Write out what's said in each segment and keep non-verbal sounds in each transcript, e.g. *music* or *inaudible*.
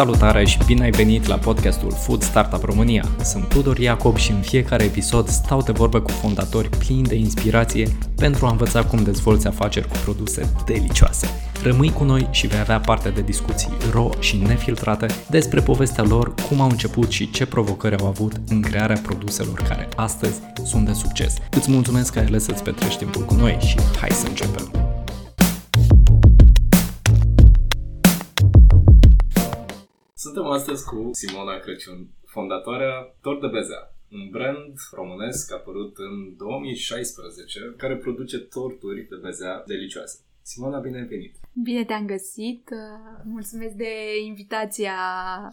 Salutare și bine ai venit la podcastul Food Startup România. Sunt Tudor Iacob și în fiecare episod stau de vorbă cu fondatori plini de inspirație pentru a învăța cum dezvolți afaceri cu produse delicioase. Rămâi cu noi și vei avea parte de discuții ro și nefiltrate despre povestea lor, cum au început și ce provocări au avut în crearea produselor care astăzi sunt de succes. Îți mulțumesc că ai ales să-ți petrești timpul cu noi și hai să începem! Suntem astăzi cu Simona Crăciun, fondatoarea Tor de Bezea, un brand românesc apărut în 2016 care produce torturi de bezea delicioase. Simona, bine ai venit! Bine te-am găsit! Mulțumesc de invitația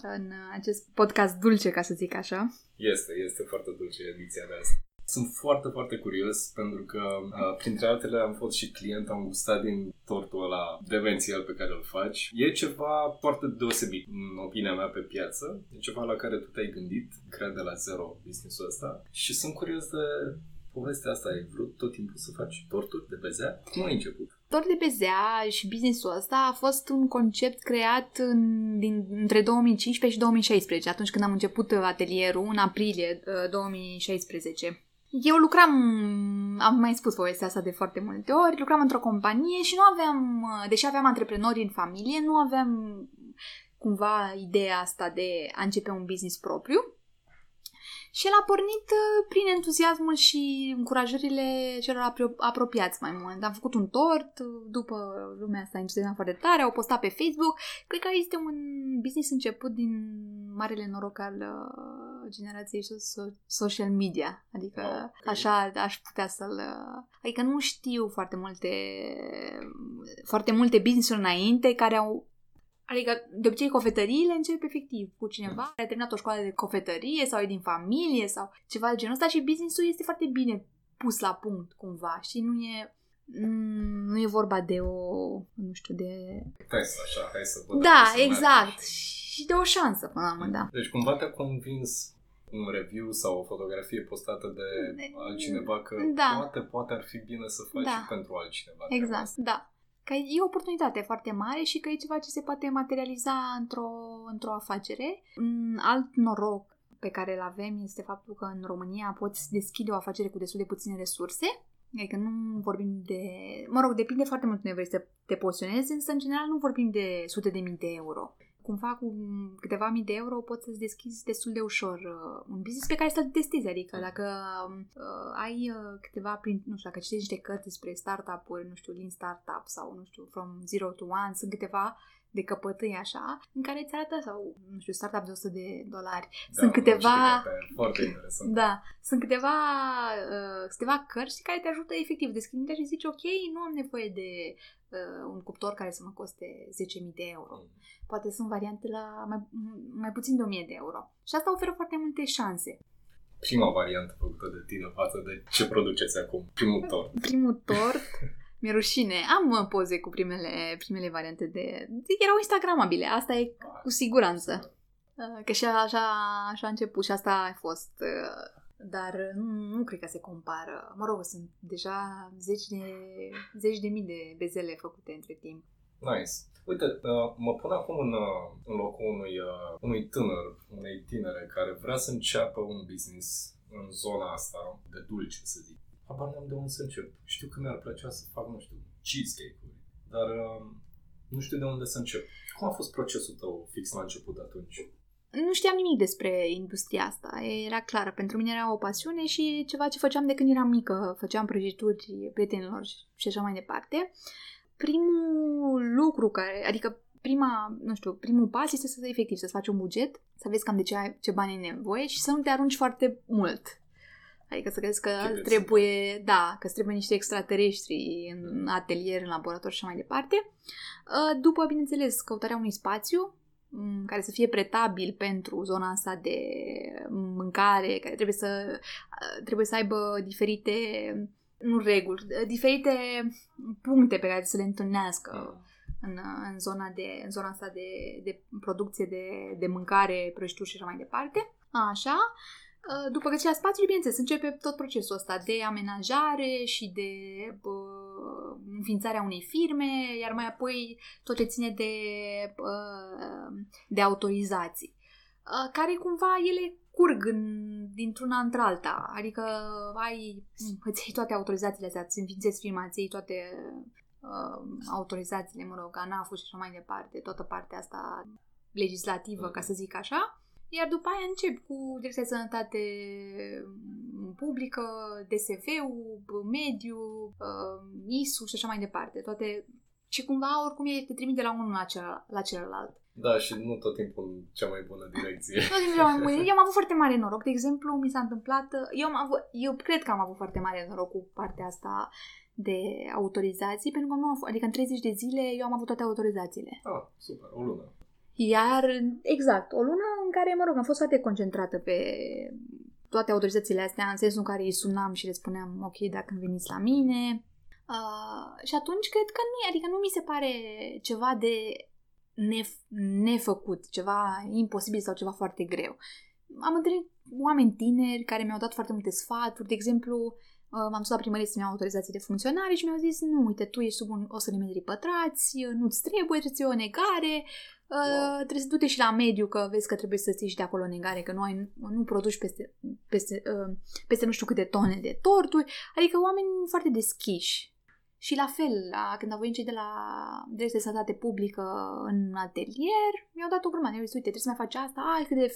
în acest podcast dulce, ca să zic așa. Este, este foarte dulce ediția de asta. Sunt foarte, foarte curios pentru că, uh, printre altele, am fost și client, am gustat din tortul ăla devențial pe care îl faci. E ceva foarte deosebit, în opinia mea, pe piață. E ceva la care tu te-ai gândit, cred, de la zero business-ul ăsta. Și sunt curios de povestea asta. Ai vrut tot timpul să faci torturi de bezea? Cum ai început? Tort de bezea și businessul ăsta a fost un concept creat în, din, între 2015 și 2016, atunci când am început atelierul, în aprilie 2016. Eu lucram, am mai spus povestea asta de foarte multe ori, lucram într-o companie și nu aveam, deși aveam antreprenori în familie, nu aveam cumva ideea asta de a începe un business propriu. Și el a pornit uh, prin entuziasmul și încurajările celor apropiați mai mult. Am făcut un tort, uh, după lumea asta entuziasmat foarte tare, au postat pe Facebook. Cred că este un business început din marele noroc al uh, generației social media. Adică okay. așa aș putea să-l... Adică nu știu foarte multe foarte multe business-uri înainte care au Adică, de obicei, cofetăriile încep efectiv cu cineva care a terminat o școală de cofetărie sau e din familie sau ceva de genul ăsta și business-ul este foarte bine pus la punct, cumva, și nu e mm, nu e vorba de o, nu știu, de... Test, așa, hai să văd. Da, exact. Și de o șansă, până la urmă, da. Deci, cumva te-a convins un review sau o fotografie postată de altcineva că da. poate, poate ar fi bine să faci da. și pentru altcineva. Exact, da că e o oportunitate foarte mare și că e ceva ce se poate materializa într-o, într-o afacere. Un alt noroc pe care îl avem este faptul că în România poți deschide o afacere cu destul de puține resurse. Adică nu vorbim de... Mă rog, depinde foarte mult unde vrei să te poziționezi, însă în general nu vorbim de sute de mii de euro cumva cu câteva mii de euro poți să-ți deschizi destul de ușor uh, un business pe care să-l testezi. Adică mm. dacă uh, ai uh, câteva, prin, nu știu, dacă citești niște cărți despre startup-uri, nu știu, Lean Startup sau, nu știu, From Zero to One, sunt câteva de căpătâi așa, în care îți arată, sau, nu știu, startup de 100 de dolari. Da, sunt câteva... Foarte *laughs* interesant. Da. Sunt câteva, uh, câteva cărți care te ajută efectiv. Deschizi și zici, ok, nu am nevoie de uh, un cuptor care să mă coste 10.000 de euro. Mm. Poate sunt variante la mai, mai puțin de 1.000 de euro. Și asta oferă foarte multe șanse. Prima variantă făcută de tine față de ce produceți acum? Primul tort. Primul tort *laughs* Mi-e rușine. Am uh, poze cu primele, primele variante de... Erau instagramabile, asta e cu siguranță. Uh, că și așa, așa a început și asta a fost. Uh, dar nu, nu cred că se compară. Mă rog, sunt deja zeci de, zeci de mii de bezele făcute între timp. Nice. Uite, mă pun acum în, în locul unui, unui tânăr, unei tinere care vrea să înceapă un business în zona asta de dulce, să zic habar n-am de unde să încep. Știu că mi-ar plăcea să fac, nu știu, cheesecake-uri, dar uh, nu știu de unde să încep. Cum a fost procesul tău fix la început atunci? Nu știam nimic despre industria asta, era clară. Pentru mine era o pasiune și ceva ce făceam de când eram mică. Făceam prăjituri prietenilor și așa mai departe. Primul lucru care, adică prima, nu știu, primul pas este să efectiv să-ți faci un buget, să vezi cam de ce, ai, ce bani ai nevoie și să nu te arunci foarte mult. Adică să crezi că Ce trebuie, da, că trebuie niște extraterestri în atelier, în laborator și așa mai departe. Uh, după, bineînțeles, căutarea unui spațiu mm, care să fie pretabil pentru zona asta de mâncare, care trebuie să, uh, trebuie să aibă diferite, nu reguli, uh, diferite puncte pe care să le întâlnească mm. în, în, zona, de, în zona asta de, de producție de, de mâncare, prăjituri și așa mai departe. Așa. Uh, după găsirea spațiului, bineînțeles, începe tot procesul ăsta de amenajare și de uh, înființarea unei firme, iar mai apoi tot ce ține de, uh, de autorizații, uh, care cumva ele curg în, dintr-una într-alta. Adică ai, îți iei toate autorizațiile astea, îți înființezi firma, îți iei toate uh, autorizațiile, mă rog, ANAF-ul și așa mai departe, toată partea asta legislativă, ca să zic așa. Iar după aia încep cu Direcția de Sănătate Publică, DSV-ul, mediu, uh, ISU și așa mai departe. Toate și cumva oricum e te trimite la unul la, celălalt, la celălalt. Da, și nu tot timpul în cea mai bună direcție. Tot timpul cea mai bună. Eu am avut foarte mare noroc. De exemplu, mi s-a întâmplat... Eu, am avut, eu cred că am avut foarte mare noroc cu partea asta de autorizații, pentru că nu am, adică în 30 de zile eu am avut toate autorizațiile. Ah, super, o lună. Iar, exact, o lună în care, mă rog, am fost foarte concentrată pe toate autorizațiile astea, în sensul în care îi sunam și le spuneam, ok, dacă veniți la mine. Uh, și atunci cred că nu, adică nu mi se pare ceva de nef- nefăcut, ceva imposibil sau ceva foarte greu. Am întâlnit oameni tineri care mi-au dat foarte multe sfaturi, de exemplu, uh, m-am dus la primărie să-mi iau autorizație de funcționare și mi-au zis, nu, uite, tu ești sub un 100 de metri pătrați, nu-ți trebuie, trebuie să o negare, uh, wow. trebuie să du-te și la mediu, că vezi că trebuie să ții și de acolo negare, că nu, ai, nu produci peste, peste, uh, peste nu știu câte tone de torturi, adică oameni foarte deschiși. Și la fel, la, când au venit cei de la Direcția de Sănătate Publică în atelier, mi-au dat o grămadă. Mi-au zis, uite, trebuie să mai faci asta, ai, cât de,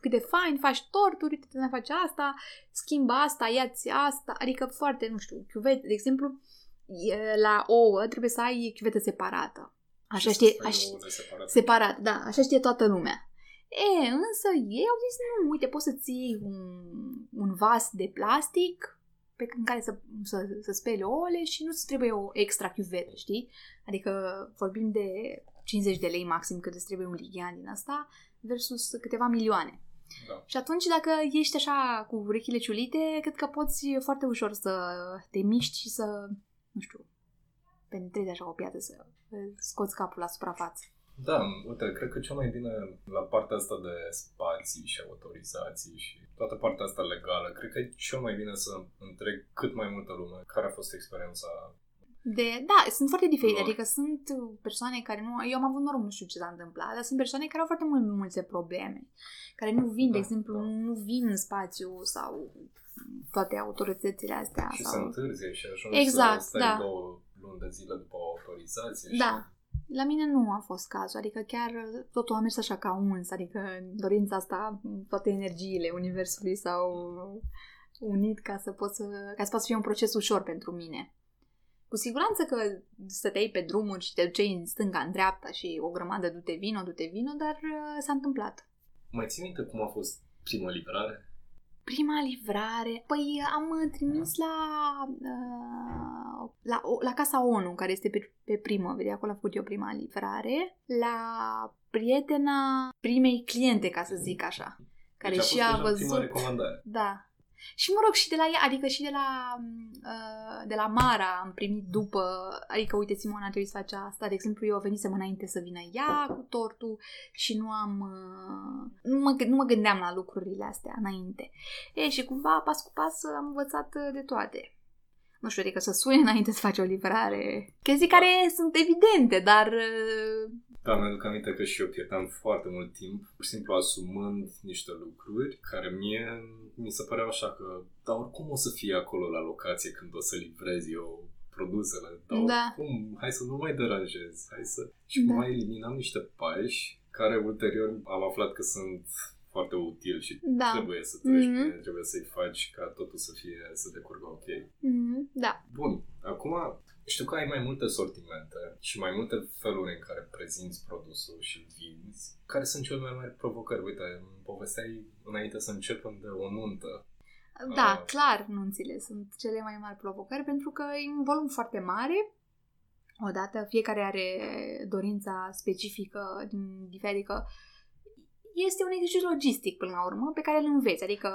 cât de fain, faci torturi, trebuie să mai faci asta, schimbă asta, ia-ți asta. Adică foarte, nu știu, chiuvete, de exemplu, la ouă trebuie să ai chiuvetă separată. Așa știe, așa, separat. separat, da, așa știe toată lumea. E, însă ei au zis, nu, uite, poți să-ți iei un, un vas de plastic, pe, în care să, să, să speli ouăle și nu-ți trebuie o extra chiuvetă, știi? Adică vorbim de 50 de lei maxim cât îți trebuie un lighean din asta versus câteva milioane. Da. Și atunci dacă ești așa cu urechile ciulite, cred că poți foarte ușor să te miști și să, nu știu, penetrezi așa o piață, să scoți capul la suprafață. Da, uite, cred că cel mai bine la partea asta de spații și autorizații și toată partea asta legală, cred că e cel mai bine să întreg cât mai multă lume care a fost experiența de, da, sunt foarte diferite, adică sunt persoane care nu, eu am avut noroc, nu știu ce s-a întâmplat, dar sunt persoane care au foarte mult, multe probleme, care nu vin, da, de exemplu, da. nu vin în spațiu sau toate autoritățile astea. Și sau... se întârzie și ajungi exact, să stai da. două luni de zile după o autorizație. Da, și... La mine nu a fost cazul, adică chiar totul a mers așa ca uns, adică dorința asta, toate energiile Universului s-au unit ca să pot să, ca să poată să fie un proces ușor pentru mine. Cu siguranță că stăteai pe drumuri și te duceai în stânga, în dreapta și o grămadă du-te vino, du-te vino, dar uh, s-a întâmplat. Mai ții minte cum a fost prima livrare? Prima livrare, păi am trimis la, uh, la, la Casa ONU, care este pe, pe primăveri, acolo am făcut eu prima livrare, la prietena primei cliente, ca să zic așa, care deci și a văzut... Prima recomandare. Da, și mă rog, și de la ea, adică și de la, uh, de la Mara am primit după, adică uite, Simona trebuie să face asta. De exemplu, eu venisem înainte să vină ea cu tortul și nu am, uh, nu, mă, nu mă gândeam la lucrurile astea înainte. E, și cumva, pas cu pas, am învățat de toate nu știu, adică să suni înainte să faci o livrare. Chestii care sunt evidente, dar uh, da, mi-aduc aminte că și eu pierdeam foarte mult timp, pur și simplu asumând niște lucruri care mie mi se păreau așa că, dar oricum o să fie acolo la locație când o să livrez eu produsele, dar da. oricum, hai să nu mai deranjez, hai să... Și da. mai eliminam niște pași care ulterior am aflat că sunt foarte util și da. trebuie să treci mm-hmm. prin, trebuie să-i faci ca totul să fie, să decurgă ok. Mm-hmm. Da. Bun, acum știu că ai mai multe sortimente și mai multe feluri în care prezinți produsul și vinzi. Care sunt cele mai mari provocări? Uite, povesteai înainte să începem de o nuntă. Da, uh, clar, nunțile sunt cele mai mari provocări pentru că e un volum foarte mare. Odată, fiecare are dorința specifică din diferită este un exercițiu logistic până la urmă pe care îl înveți. Adică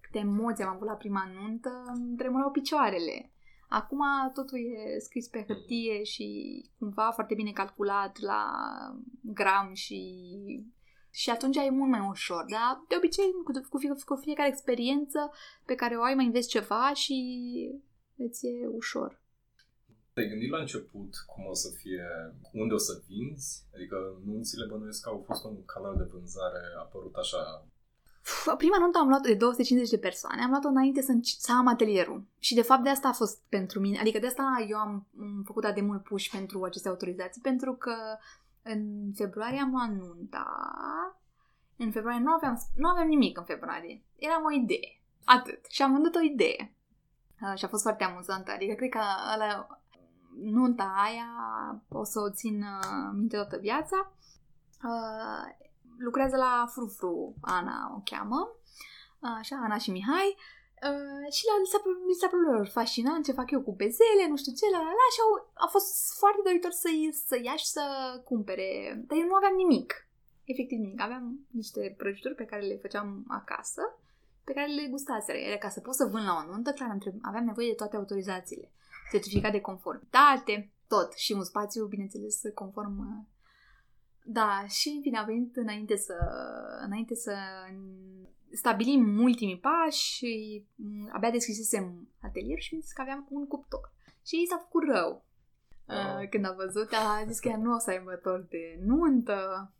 câte emoții am avut la prima nuntă, îmi tremurau picioarele. Acum totul e scris pe hârtie și cumva foarte bine calculat la gram și Și atunci e mult mai ușor, dar de obicei cu, cu, cu fiecare experiență pe care o ai mai înveți ceva și îți e ușor. Te-ai gândit la început cum o să fie, unde o să vinzi? Adică nunțile bănuiesc că au fost un canal de vânzare apărut așa Prima nuntă am luat de 250 de persoane, am luat-o înainte să, să am atelierul. Și de fapt de asta a fost pentru mine, adică de asta eu am, am făcut atât de mult push pentru aceste autorizații, pentru că în februarie am luat nunta, în februarie nu aveam, nu aveam nimic în februarie, era o idee, atât. Și am vândut o idee. Uh, și a fost foarte amuzantă, adică cred că ăla, nunta aia o să o țin uh, minte toată viața. Uh, lucrează la Frufru, Ana o cheamă, așa, Ana și Mihai, Uh, și la, mi s-a părut fascinant ce fac eu cu bezele, nu știu ce, la la la și au, a fost foarte doritor să, să ia și să cumpere. Dar eu nu aveam nimic. Efectiv nimic. Aveam niște prăjituri pe care le făceam acasă, pe care le gustaseră. Ele ca să pot să vând la o nuntă, clar, aveam nevoie de toate autorizațiile. Certificat de conformitate, tot. Și un spațiu, bineînțeles, conform da, și în fine a venit înainte să, înainte să stabilim ultimii pași și abia deschisesem atelierul și mi că aveam un cuptor. Și i s-a făcut rău. Oh. Când a văzut, a zis că ea nu o să aibă tort de nuntă,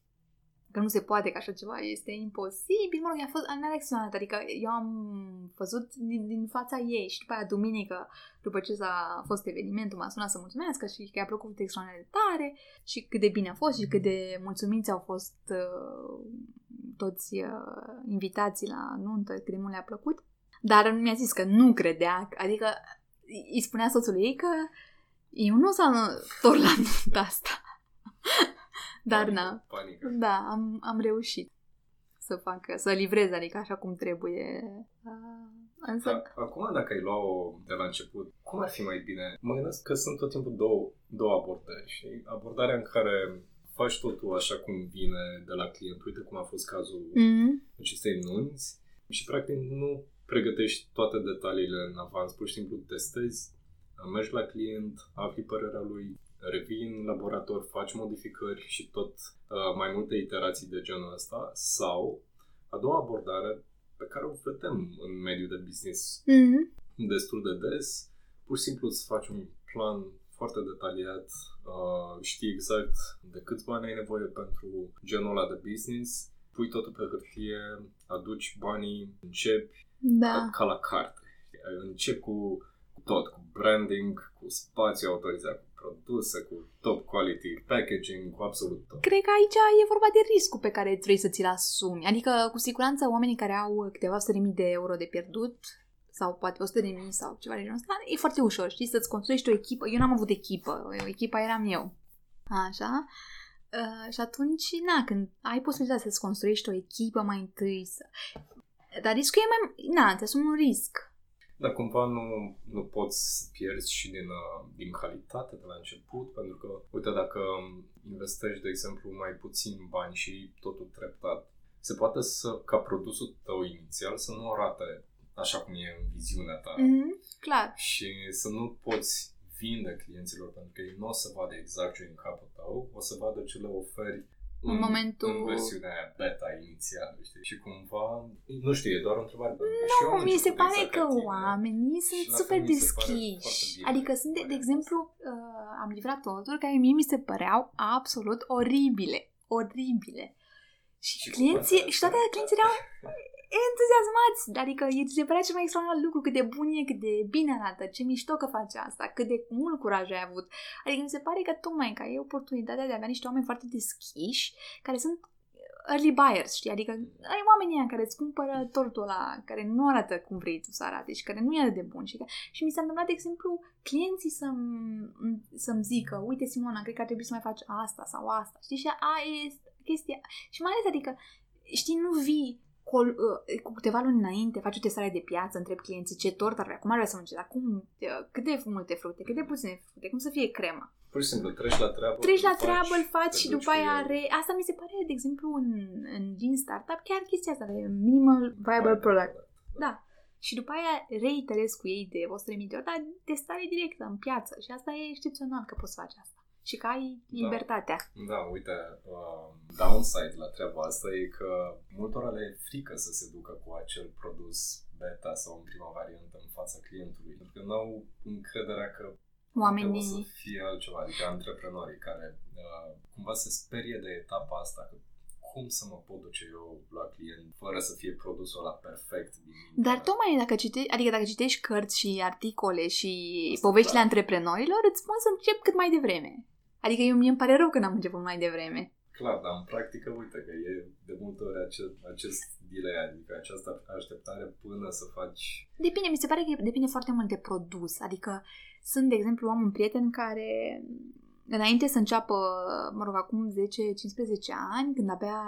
că nu se poate, că așa ceva este imposibil. Mă rog, a fost, n-a reacționat, adică eu am văzut din, din fața ei și după aia duminică, după ce s-a fost evenimentul, m-a sunat să mulțumească și că i-a plăcut extraordinar de tare și cât de bine a fost și cât de mulțumiți au fost uh, toți uh, invitații la nuntă, cât de mult le-a plăcut. Dar mi-a zis că nu credea, adică îi spunea soțului ei că eu nu o să am la nunta asta. *laughs* Dar panică, na, panică. da, am, am reușit să fac, să livrez, adică așa cum trebuie. însă... Da, acum, dacă ai lua-o de la început, cum ar fi mai bine? Mă gândesc că sunt tot timpul două, două abordări. Și abordarea în care faci totul așa cum vine de la client. Uite cum a fost cazul mm-hmm. acestei nunți și practic nu pregătești toate detaliile în avans, pur și simplu testezi, mergi la client, afli părerea lui, revii în laborator, faci modificări și tot uh, mai multe iterații de genul ăsta sau a doua abordare pe care o vedem în mediul de business mm-hmm. destul de des, pur și simplu îți faci un plan foarte detaliat, uh, știi exact de câți bani ai nevoie pentru genul ăla de business, pui totul pe hârtie, aduci banii, începi da. ca la carte. Începi cu tot, cu branding, cu spațiu autorizat, cu produse, cu top quality packaging, cu absolut tot. Cred că aici e vorba de riscul pe care trebuie să ți-l asumi. Adică, cu siguranță, oamenii care au câteva sute de mii de euro de pierdut sau poate 100 de mii sau ceva de genul ăsta, e foarte ușor, știi, să-ți construiești o echipă. Eu n-am avut echipă, echipa eram eu. Așa? Uh, și atunci, na, când ai posibilitatea să-ți construiești o echipă mai întâi, să... dar riscul e mai... Na, te asumi un risc. Dar cumva nu, nu poți să pierzi și din, uh, din calitate de la început, pentru că, uite, dacă investești, de exemplu, mai puțin bani și totul treptat, se poate să, ca produsul tău inițial să nu arate așa cum e în viziunea ta. Mm-hmm, clar. Și să nu poți vinde clienților, pentru că ei nu o să vadă exact ce e în capul tău, o să vadă ce le oferi în, momentul... În versiunea aia beta inițială, știi? Și cumva, nu știu, e doar o întrebare. Nu, mi se pare exact că oamenii sunt super deschiși. Adică sunt, de, de exemplu, uh, am livrat totul care mie mi se păreau absolut oribile. Oribile. Și, și clienții, și toate clienții erau *laughs* entuziasmați, adică îi se părea cel mai extraordinar lucru, cât de bun e, cât de bine arată, ce mișto că face asta, cât de mult curaj ai avut. Adică mi se pare că tocmai că ai oportunitatea de a avea niște oameni foarte deschiși, care sunt early buyers, știi? Adică ai oamenii ăia care îți cumpără tortul ăla, care nu arată cum vrei tu să arate și care nu e atât de bun. Și, că... și mi s-a întâmplat, de exemplu, clienții să-mi, să-mi zică, uite Simona, cred că ar trebui să mai faci asta sau asta, știi? Și a e chestia. Și mai ales, adică, știi, nu vii col, uh, cu câteva luni înainte faci o testare de piață, întreb clienții ce tort ar vrea, cum ar vrea să mănânce, dar cum, uh, cât de multe fructe, cât de puține fructe, cum să fie crema. Pur și simplu, treci la treabă. Treci la treabă, îl faci și după aia are... Asta mi se pare, de exemplu, în, în din startup, chiar chestia asta de minimal viable product. Da. Și după aia reiterez cu ei de 100.000 de ori, dar testare directă în piață. Și asta e excepțional că poți face asta. Și că ai libertatea. Da, uite, uh, downside la treaba asta e că multora le e frică să se ducă cu acel produs beta sau în prima variantă în fața clientului, pentru că nu au încrederea că Oamenii... o să fie altceva, adică antreprenorii care uh, cumva se sperie de etapa asta, că cum să mă pot duce eu la client fără să fie produsul la perfect din Dar tocmai dacă citești, adică dacă citești cărți și articole și Asta poveștile da. antreprenorilor, îți spun să încep cât mai devreme. Adică eu mie îmi pare rău că n-am început mai devreme. Clar, dar în practică, uite că e de multe ori acest, acest delay, adică această așteptare până să faci... Depinde, mi se pare că depinde foarte mult de produs. Adică sunt, de exemplu, am un prieten care înainte să înceapă, mă rog, acum 10-15 ani, când abia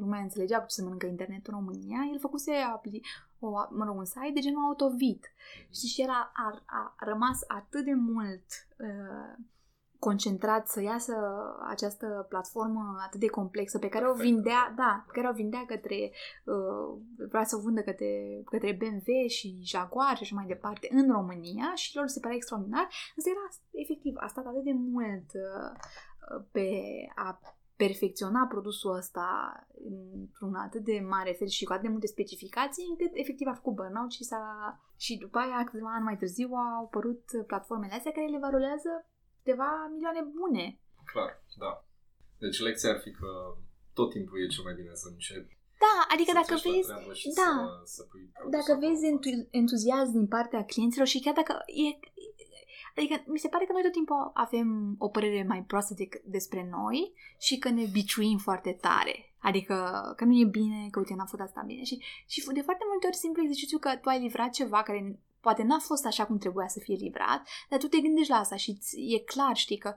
lumea înțelegea cu ce se mănâncă internetul în România, el făcuse o, mă rog, un site de genul Autovit. Știi, și era, a, a rămas atât de mult uh, concentrat să iasă această platformă atât de complexă pe care o vindea, da, pe care o vindea către, uh, vrea să o vândă către, către BMW și Jaguar și așa mai departe în România și lor se părea extraordinar, însă era efectiv, a stat atât de mult uh, pe a perfecționa produsul ăsta într-un atât de mare fel și cu atât de multe specificații, încât efectiv a făcut burnout și s-a... Și după aia, câteva ani mai târziu, au apărut platformele astea care le valurează câteva milioane bune. Clar, da. Deci lecția ar fi că tot timpul e cel mai bine să începi da, adică dacă vezi, da, să, să pui dacă vezi entu- entuziasm din partea clienților și chiar dacă e, adică mi se pare că noi tot timpul avem o părere mai proastă de, despre noi și că ne biciuim foarte tare. Adică că nu e bine, că uite, n-am făcut asta bine. Și, și de foarte multe ori simplu exercițiu că tu ai livrat ceva care poate n-a fost așa cum trebuia să fie livrat, dar tu te gândești la asta și e clar, știi, că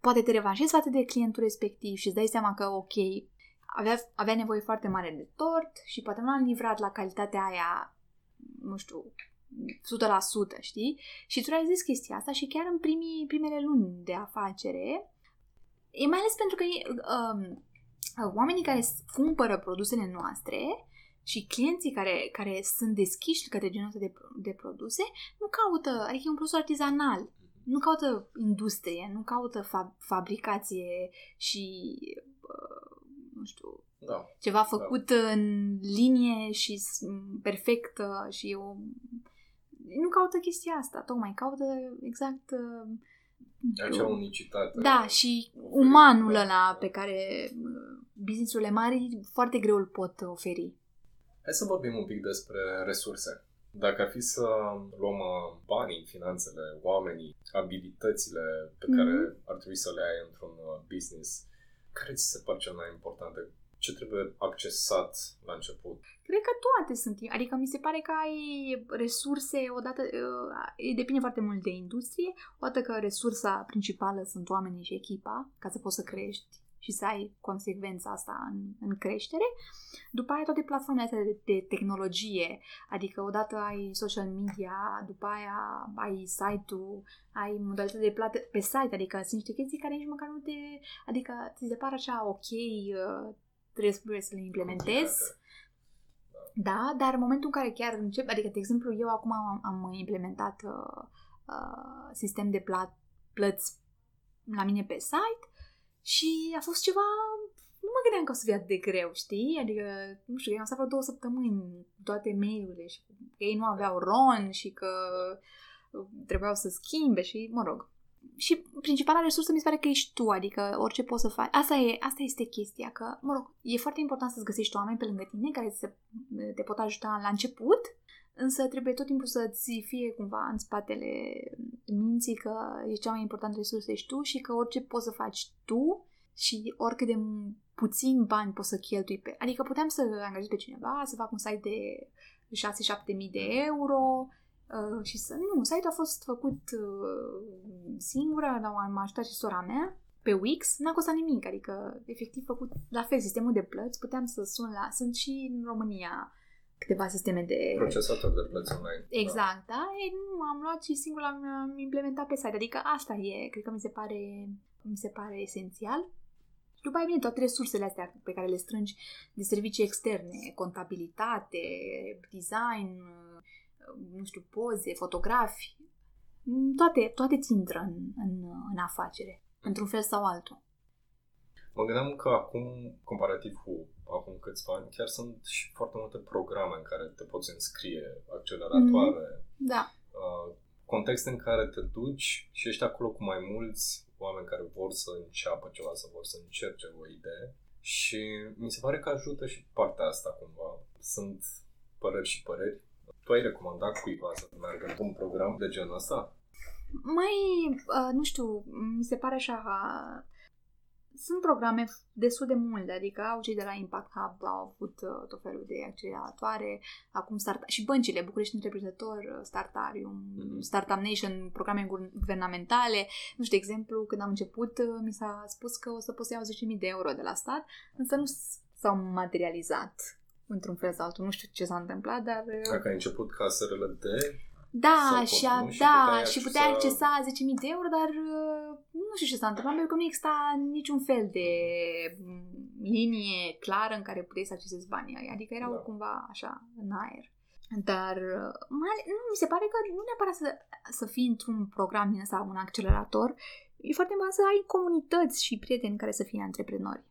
poate te revanșezi față de clientul respectiv și îți dai seama că, ok, avea, avea nevoie foarte mare de tort și poate nu am livrat la calitatea aia, nu știu, 100%, știi? Și tu realizezi chestia asta și chiar în primii, primele luni de afacere, e mai ales pentru că um, oamenii care cumpără produsele noastre și clienții care, care sunt deschiși către genul de, de produse nu caută, adică e un produs artizanal, nu caută industrie, nu caută fa- fabricație și, uh, nu știu, da. ceva făcut da. în linie și perfect și o... Nu caută chestia asta, tocmai caută exact... Uh, Acea unicitate. Da, și umanul da. ăla pe care uh, businessurile mari foarte greu îl pot oferi. Hai să vorbim un pic despre resurse. Dacă ar fi să luăm uh, banii, finanțele, oamenii, abilitățile pe care mm-hmm. ar trebui să le ai într-un uh, business, care ți se par cel mai importante? Ce trebuie accesat la început? Cred că toate sunt. Adică mi se pare că ai resurse, odată, uh, depinde foarte mult de industrie, odată că resursa principală sunt oamenii și echipa, ca să poți să crești și să ai consecvența asta în, în creștere. După aia toate platformele astea de, de tehnologie, adică odată ai social media, după aia ai site-ul, ai modalități de plată pe site, adică sunt niște chestii care nici măcar nu te... adică ți se pare așa ok, uh, trebuie să le implementezi. Da, dar în momentul în care chiar încep, adică, de exemplu, eu acum am, am implementat uh, uh, sistem de plat, plăți la mine pe site și a fost ceva... Nu mă gândeam că o să fie atât de greu, știi? Adică, nu știu, am stat vreo două săptămâni toate mail-urile și că ei nu aveau RON și că trebuiau să schimbe și, mă rog. Și principala resursă mi se pare că ești tu, adică orice poți să faci. Asta, e, asta este chestia, că, mă rog, e foarte important să-ți găsești oameni pe lângă tine care se, te pot ajuta la început, însă trebuie tot timpul să-ți fie cumva în spatele minții că e cea mai importantă resursă ești tu și că orice poți să faci tu și oricât de puțin bani poți să cheltui pe... Adică puteam să angajez pe cineva, să fac un site de 6-7 mii de euro uh, și să... Nu, site-ul a fost făcut uh, singură, m-a ajutat și sora mea pe Wix, n-a costat nimic, adică efectiv făcut la fel sistemul de plăți, puteam să sun la... Sunt și în România câteva sisteme de... Procesator de plăți online. Da. Exact, da. da? E, nu, am luat și singur am implementat pe site. Adică asta e, cred că mi se pare, mi se pare esențial. Și după aia, bine, toate resursele astea pe care le strângi de servicii externe, contabilitate, design, nu știu, poze, fotografi, toate, toate ți intră în, în, în afacere. într-un fel sau altul. Mă gândeam că acum, comparativ cu acum câțiva ani, chiar sunt și foarte multe programe în care te poți înscrie, acceleratoare. Mm-hmm. Da. Uh, contexte în care te duci și ești acolo cu mai mulți oameni care vor să înceapă ceva, să vor să încerce o idee. Și mi se pare că ajută și partea asta cumva. Sunt păreri și păreri. Tu ai recomandat cuiva să meargă într-un program de genul ăsta? Mai, uh, nu știu, mi se pare așa sunt programe destul de multe, adică au cei de la Impact Hub au avut uh, tot felul de acceleratoare, acum start și băncile, București Întreprinzător, uh, Startarium, mm-hmm. Startup Nation, programe guvernamentale. Nu știu, de exemplu, când am început, uh, mi s-a spus că o să pot să iau 10.000 de euro de la stat, însă nu s-au materializat într-un fel sau altul. Nu știu ce s-a întâmplat, dar... Uh, Dacă ai început ca SRL de da, și, a, și da, puteai și puteai accesa 10.000 de euro, dar uh, nu știu ce s-a întâmplat, pentru că nu exista niciun fel de mm, linie clară în care puteai să accesezi banii Adică erau da. cumva așa, în aer. Dar uh, mai, nu, mi se pare că nu neapărat să, să fii într-un program din ăsta, un accelerator, e foarte important să ai comunități și prieteni care să fie antreprenori.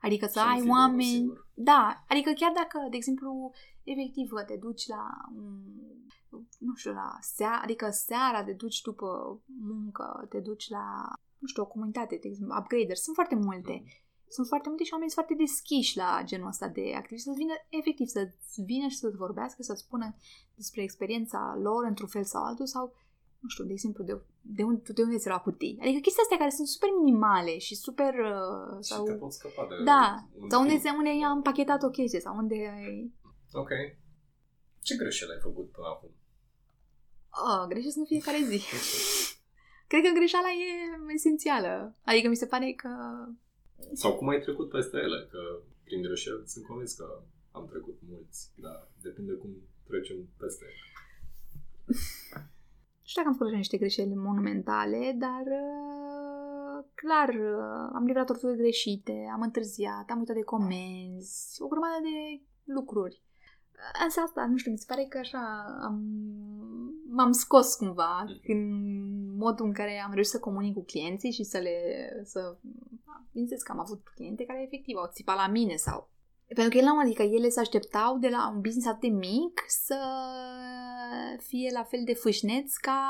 Adică să ai oameni... Da, adică chiar dacă, de exemplu, efectiv te duci la un nu știu, la seara, adică seara te duci după muncă, te duci la, nu știu, o comunitate, de exemplu, upgraders, sunt foarte multe. Mm. Sunt foarte multe și oameni sunt foarte deschiși la genul ăsta de activitate, să vină, efectiv, să vină și să-ți vorbească, să spună despre experiența lor într-un fel sau altul sau, nu știu, de exemplu, de, de, unde, de unde ți la cutii. Adică chestii astea care sunt super minimale și super... Uh, sau, și te poți scăpa de Da, sau unde, unde ai împachetat o chestie sau unde ai... Ok. Ce greșeli ai făcut până acum? Oh, greșesc în fiecare zi. *laughs* Cred că greșeala e esențială. Adică mi se pare că... Sau cum ai trecut peste ele, că prin greșeli sunt convins că am trecut mulți, dar depinde cum trecem peste ele. Nu *laughs* știu dacă am făcut niște greșeli monumentale, dar uh, clar, uh, am livrat orturi greșite, am întârziat, am uitat de comenzi, o grămadă de lucruri. Asta, asta, nu știu, mi se pare că așa am, m-am scos cumva mm. în modul în care am reușit să comunic cu clienții și să le... să... Bineînțeles că am avut cliente care efectiv au țipat la mine sau pentru că el am adică ele se așteptau de la un business atât de mic să fie la fel de fâșneț ca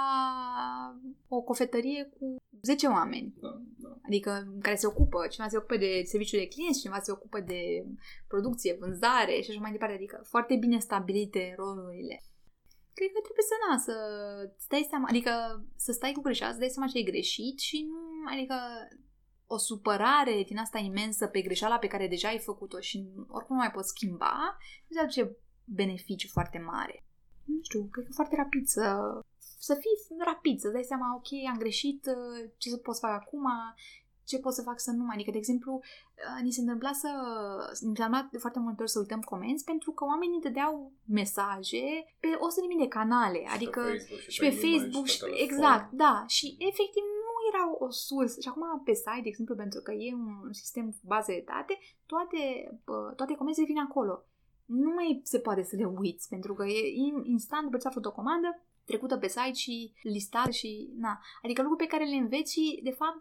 o cofetărie cu 10 oameni. Da, da. Adică care se ocupă, cineva se ocupă de serviciul de clienți, cineva se ocupă de producție, vânzare și așa mai departe. Adică foarte bine stabilite rolurile. Cred că trebuie să, na, să stai seama, adică să stai cu greșeală, să dai seama ce e greșit și nu, adică o supărare din asta imensă pe greșeala pe care deja ai făcut-o și oricum nu mai poți schimba, nu aduce beneficiu foarte mare. Nu știu, cred că foarte rapid să, să fii rapid, să dai seama, ok, am greșit, ce să pot să fac acum, ce pot să fac să nu mai. Adică, de exemplu, uh, ni se întâmpla să... Ni se întâmpla de foarte multe ori să uităm comenzi pentru că oamenii dădeau mesaje pe o să de canale. Și adică pe Facebook, și, și pe, pe Facebook, și pe, exact, da. Și efectiv nu era o sursă. Și acum pe site, de exemplu, pentru că e un sistem cu baze de date, toate, toate comenzile vin acolo. Nu mai se poate să le uiți, pentru că e instant după ce a făcut o comandă, trecută pe site și listat și na. Adică lucruri pe care le înveți și, de fapt,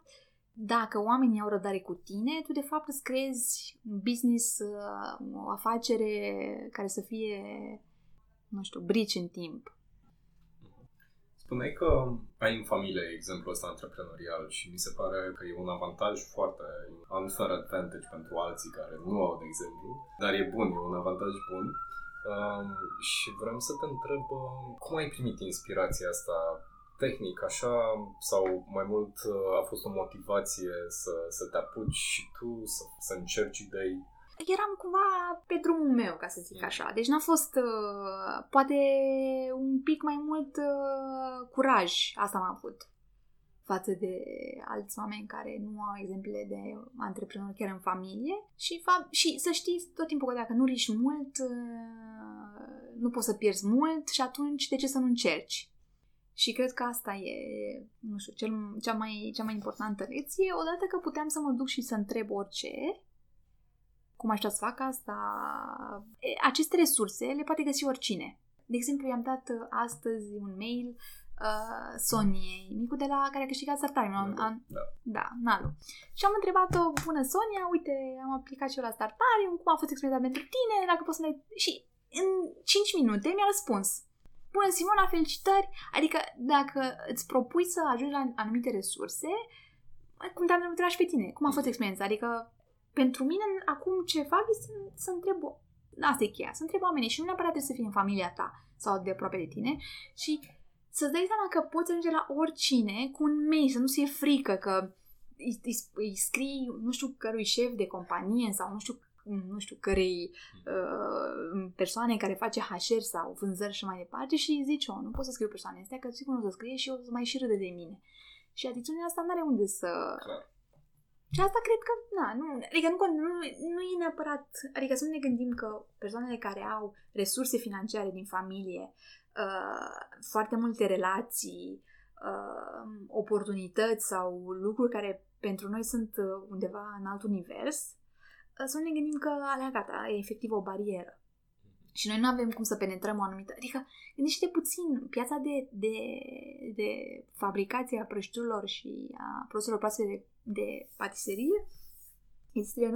dacă oamenii au răbdare cu tine, tu de fapt îți creezi un business, uh, o afacere care să fie, nu știu, brici în timp. Spuneai că ai în familie exemplul ăsta antreprenorial și mi se pare că e un avantaj foarte unfair advantage pentru alții care nu au, de exemplu, dar e bun, e un avantaj bun. Um, și vreau să te întreb um, cum ai primit inspirația asta tehnic, așa, sau mai mult uh, a fost o motivație să, să te apuci și tu, să, să încerci idei? Eram cumva pe drumul meu, ca să zic mm. așa. Deci n-a fost, uh, poate, un pic mai mult uh, curaj. Asta am avut față de alți oameni care nu au exemple de antreprenori chiar în familie și, fa- și să știi tot timpul că dacă nu riști mult, uh, nu poți să pierzi mult și atunci de ce să nu încerci? Și cred că asta e, nu știu, cel, cea, mai, cea mai importantă lecție. Odată că puteam să mă duc și să întreb orice, cum aș să fac asta, aceste resurse le poate găsi oricine. De exemplu, i-am dat uh, astăzi un mail uh, Soniei, micul de la care a câștigat Startime. Da, Da, da. da, Nalu. Și am întrebat-o, bună Sonia, uite, am aplicat și eu la Startarium, cum a fost experiența pentru tine, dacă poți să ne... Și în 5 minute mi-a răspuns. Bună Simona, felicitări! Adică dacă îți propui să ajungi la anumite resurse, cum te-am întrebat și pe tine, cum a fost experiența? Adică pentru mine acum ce fac este să, să întreb Asta e cheia, să întreb oamenii și nu neapărat trebuie să fie în familia ta sau de aproape de tine și să-ți dai seama că poți ajunge la oricine cu un mail, să nu fie frică că îi, îi, îi scrii nu știu cărui șef de companie sau nu știu nu știu cărei uh, persoane care face HR sau vânzări și mai departe și îi zici, oh, nu pot să scriu persoane astea că sigur nu o să scrie și o să mai și râde de mine. Și atitudinea asta nu are unde să... Clar. Și asta cred că, na, nu, adică nu, nu, nu e neapărat, adică să nu ne gândim că persoanele care au resurse financiare din familie, uh, foarte multe relații, uh, oportunități sau lucruri care pentru noi sunt uh, undeva în alt univers, uh, să nu ne gândim că alea gata, e efectiv o barieră. Și noi nu avem cum să penetrăm o anumită... Adică, gândește puțin, piața de, de, de fabricație a prăjiturilor și a produselor proaste de, de patiserie este de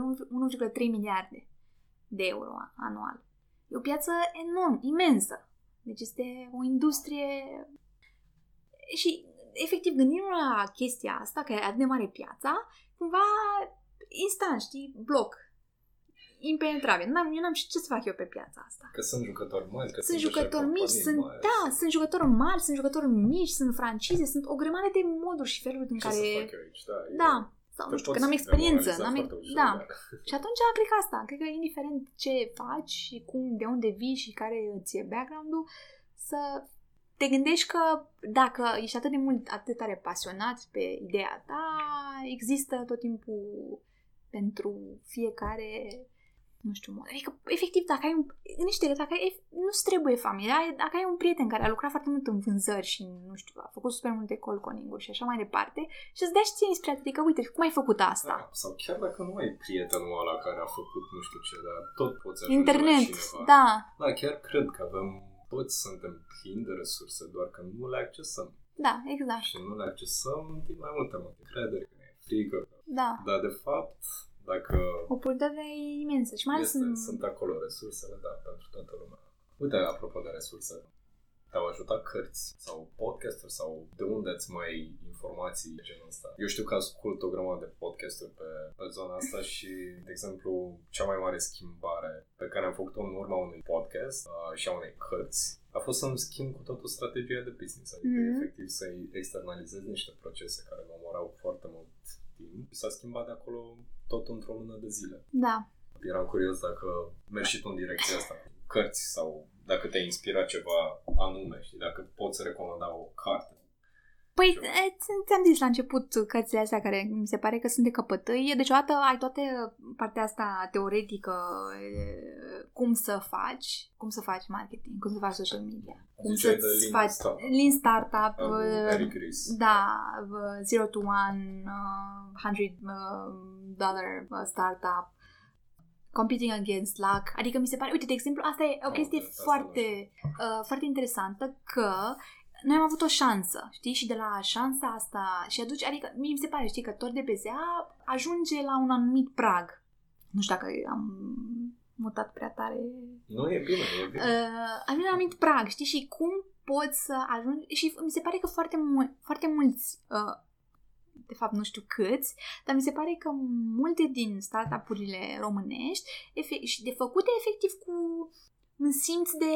1,3 miliarde de euro anual. E o piață enorm, imensă. Deci este o industrie... Și, efectiv, gândim la chestia asta, că e atât de mare piața, cumva instant, știi, bloc, impenetrabil. N-am, eu n-am știut ce să fac eu pe piața asta. Că sunt jucători mari, că Sunt sunt, jucători așa mici, companii sunt, mari. da, sunt jucători mari, sunt jucători mici, sunt francize, sunt o grămadă de moduri și feluri în Ce care... să fac eu aici? Da, e- Da, sau te nu știu, că poți n-am experiență. demoraliza N-am, foarte ușor, da. dar- Și atunci, cred că asta, cred că indiferent ce faci și cum, de unde vii și care îți e background-ul, să te gândești că dacă ești atât de mult, atât de tare pasionat pe ideea ta, există tot timpul pentru fiecare nu știu, mod. Adică, efectiv, dacă ai un... Gândește că dacă ai, nu-ți trebuie familie, ai, dacă ai un prieten care a lucrat foarte mult în vânzări și, nu știu, a făcut super multe cold calling-uri și așa mai departe și îți dea și ție inspirație, adică, uite, cum ai făcut asta? Da, sau chiar dacă nu ai prietenul ăla care a făcut nu știu ce, dar tot poți ajunge Internet, la cineva. da, Da, chiar cred că avem, toți suntem plini de resurse, doar că nu le accesăm. da, exact, Și nu le accesăm din mai multe motive. Credere, că ne e frică. da. Dar, de fapt, dacă Oportunitatea e imensă și mai ales este, în... sunt acolo resursele, da, pentru toată lumea. Uite, apropo de resurse, te-au ajutat cărți sau podcasturi sau de unde îți mai ai informații de genul ăsta? Eu știu că ascult o grămadă de podcasturi pe, pe zona asta *laughs* și, de exemplu, cea mai mare schimbare pe care am făcut-o în urma unui podcast uh, și a unei cărți a fost să-mi schimb cu totul strategia de business, adică Mhm. efectiv să-i externalizez niște procese care mă omorau foarte mult timp și s-a schimbat de acolo tot într-o lună de zile. Da. Eram curios dacă mergi și tu în direcția asta, cu cărți sau dacă te-a inspirat ceva anume și dacă poți recomanda o carte. Păi, Ceva. e, ți- ți-am zis la început cărțile astea care mi se pare că sunt de căpătăi. Deci, odată ai toate partea asta teoretică, e, cum să faci, cum să faci marketing, cum să faci social media, cum Ziceai de să-ți Lean faci Startup. Lean Startup, Al lui uh, Eric Ries. da, uh, Zero to One, uh, 100 uh, dollar uh, startup, competing against luck. Adică mi se pare, uite, de exemplu, asta e o Oh, chestie asta foarte, uh, foarte interesantă că noi am avut o șansă, știi? Și de la șansa asta și aduce, adică mie mi se pare, știi, că tot de PZA ajunge la un anumit prag. Nu știu dacă am mutat prea tare Nu, e bine, e bine. uh, ajunge la un anumit prag, știi? Și cum poți să ajungi... Și mi se pare că foarte, mul- foarte mulți, uh, de fapt nu știu câți, dar mi se pare că multe din startup-urile românești efe- și de făcute efectiv cu un simț de...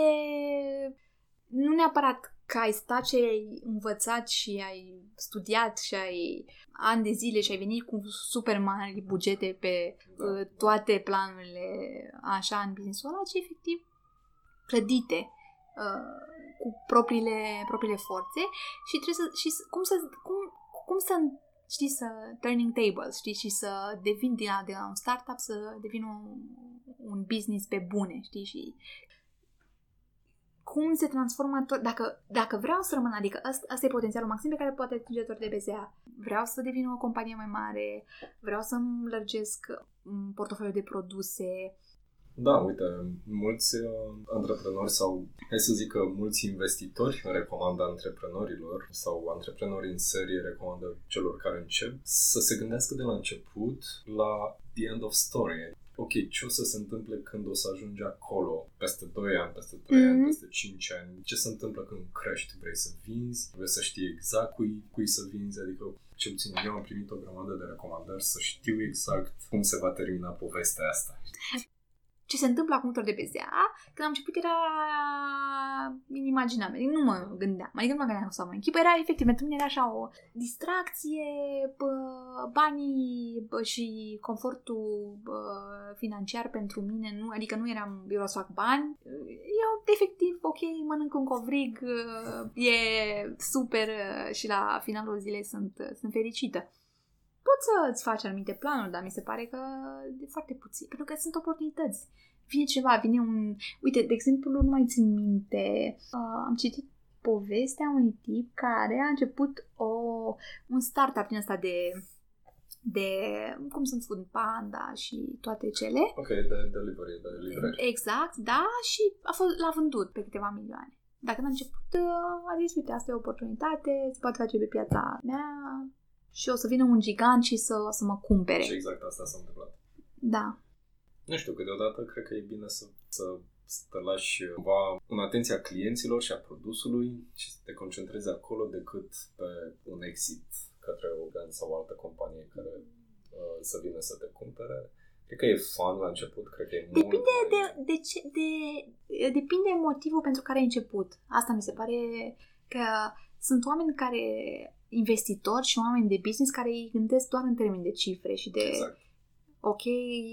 Nu neapărat că ai stat și ai învățat și ai studiat și ai ani de zile și ai venit cu super mari bugete pe Da. uh, toate planurile așa în business-ul ăla, ci efectiv clădite uh, cu propriile, propriile forțe și trebuie să, și să- cum să, cum, cum să știi, să turning tables, știi, și să devin din la, de la un startup să devin un, un business pe bune, știi, și cum se transformă tot, dacă, dacă vreau să rămân, adică asta, asta e potențialul maxim pe care poate atinge tot de BZA. Vreau să devin o companie mai mare, vreau să-mi lărgesc mm, portofoliul de produse, Da, uite, mulți uh, antreprenori sau, hai să zic că mulți investitori recomandă antreprenorilor sau antreprenori în serie recomandă celor care încep să se gândească de la început la the end of story. Ok, ce o să se întâmple când o să ajungi acolo? Peste 2 ani, peste 3 mm-hmm. ani, peste 5 ani? Ce se întâmplă când crești? Vrei să vinzi? Vrei să știi exact cui, cui să vinzi? Adică ce puțin eu am primit o grămadă de recomandări să știu exact cum se va termina povestea asta ce se întâmplă acum de BZA, când am început era inimaginabil, nu mă gândeam, adică nu mă gândeam să mă închipă, era efectiv, pentru mine era așa o distracție, bă, banii bă, și confortul bă, financiar pentru mine, nu, adică nu eram, eu vreau să fac bani, eu efectiv, ok, mănânc un covrig, e super și la finalul zilei sunt, sunt fericită poți să-ți faci anumite planuri, dar mi se pare că de foarte puțin, pentru că sunt oportunități. Vine ceva, vine un... Uite, de exemplu, nu mai țin minte, uh, am citit povestea unui tip care a început o, un startup din asta de de cum sunt Food Panda și toate cele. Ok, de delivery, de livrare. Exact, da, și a fost, l-a vândut pe câteva milioane. Dacă n-a început, uh, a zis, uite, asta e o oportunitate, se poate face pe piața mea, și o să vină un gigant și să, să mă cumpere. Și exact asta s-a întâmplat. Da. Nu știu, câteodată cred că e bine să, să, să te lași cumva în atenția clienților și a produsului și să te concentrezi acolo decât pe un exit către o brand sau o altă companie care uh, să vină să te cumpere. Cred că e fun la început, cred că e Depinde mult de, de, ce, de, depinde motivul pentru care ai început. Asta mi se pare că sunt oameni care investitori și oameni de business care îi gândesc doar în termeni de cifre și de exact. ok,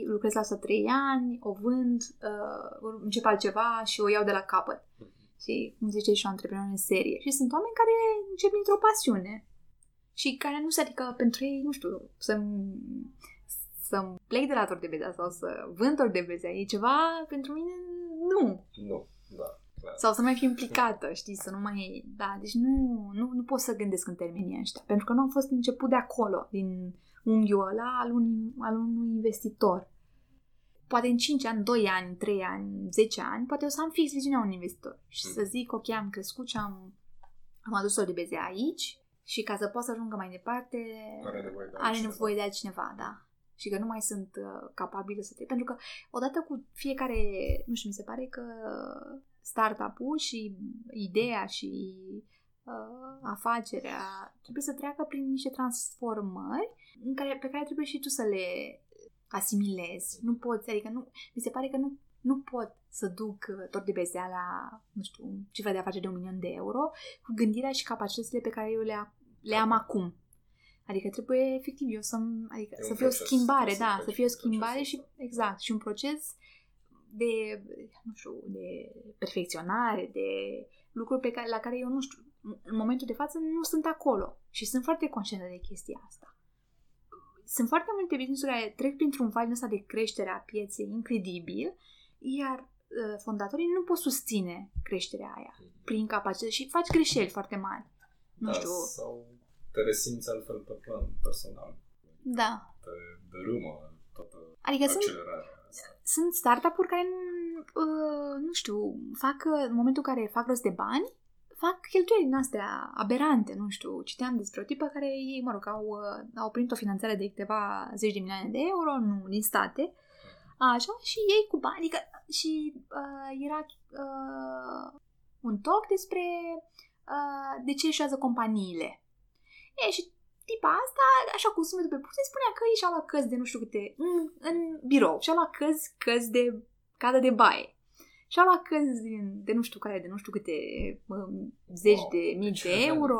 lucrez la asta trei ani, o vând, uh, încep altceva și o iau de la capăt. Mm-hmm. Și cum zice și o antreprenor în serie. Și sunt oameni care încep dintr-o pasiune și care nu se adică pentru ei, nu știu, să să plec de la tor de bezea sau să vând tor de bezea. E ceva pentru mine nu. Nu, da. Clar. Sau să mai fi implicată, știi, să nu mai... Da, deci nu, nu, nu pot să gândesc în termenii ăștia, pentru că nu am fost început de acolo, din unghiul ăla al unui, al unui investitor. Poate în 5 ani, 2 ani, 3 ani, 10 ani, poate o să am fix viziunea unui investitor și mm. să zic, ok, am crescut și am, am adus o libeze aici și ca să pot să ajungă mai departe, are nevoie de, are nevoie de altcineva, da și că nu mai sunt uh, capabilă să te... Pentru că odată cu fiecare, nu știu, mi se pare că startup-ul și ideea și uh, afacerea trebuie să treacă prin niște transformări în care, pe care trebuie și tu să le asimilezi. Nu poți, adică nu, mi se pare că nu, nu pot să duc uh, tot de bezea la, nu știu, cifra de afaceri de un milion de euro cu gândirea și capacitățile pe care eu le, le am acum. Adică trebuie efectiv eu să, adică, să fie o schimbare, da, să fie o schimbare și exact, și un proces de, nu știu, de perfecționare, de lucruri pe care, la care eu nu știu, în momentul de față nu sunt acolo și sunt foarte conștientă de chestia asta. Sunt foarte multe business care trec printr-un val ăsta de creștere a pieței incredibil, iar uh, fondatorii nu pot susține creșterea aia prin capacitate și faci greșeli foarte mari. Nu da, știu. Sau te resimți altfel pe plan personal. Da. Te dărâmă toată adică accelerarea. Sunt sunt startup-uri care, uh, nu știu, fac, în momentul în care fac rost de bani, fac cheltuieli din astea aberante, nu știu. Citeam despre o tipă care ei, mă rog, au, uh, au primit o finanțare de câteva zeci de milioane de euro, nu, din state, așa, și ei cu bani, adică, și uh, era uh, un talk despre uh, de ce eșuează companiile. E, și tipa asta, așa cu sumetul pe buze, spunea că și-a luat căzi de nu știu câte, în, în birou, și-a luat căzi, căzi de cadă de baie. Și-a luat căzi de nu știu care, de nu știu câte um, zeci wow, de mii de euro.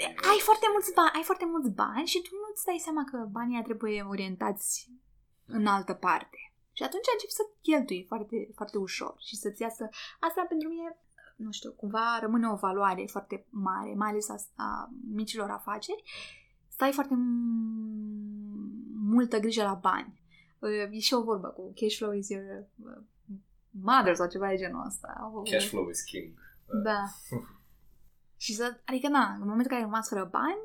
De ai foarte mulți bani, ai foarte mulți bani și tu nu-ți dai seama că banii trebuie orientați în altă parte. Și atunci începi să cheltui foarte, foarte ușor și să-ți iasă... Asta pentru mine nu știu, cumva rămâne o valoare foarte mare, mai ales a, a micilor afaceri, stai foarte multă grijă la bani. E și o vorbă cu cash flow is your uh, mother sau ceva de genul ăsta. Cash flow is king. Da. *laughs* și să, adică na, în momentul în care ai rămas fără bani,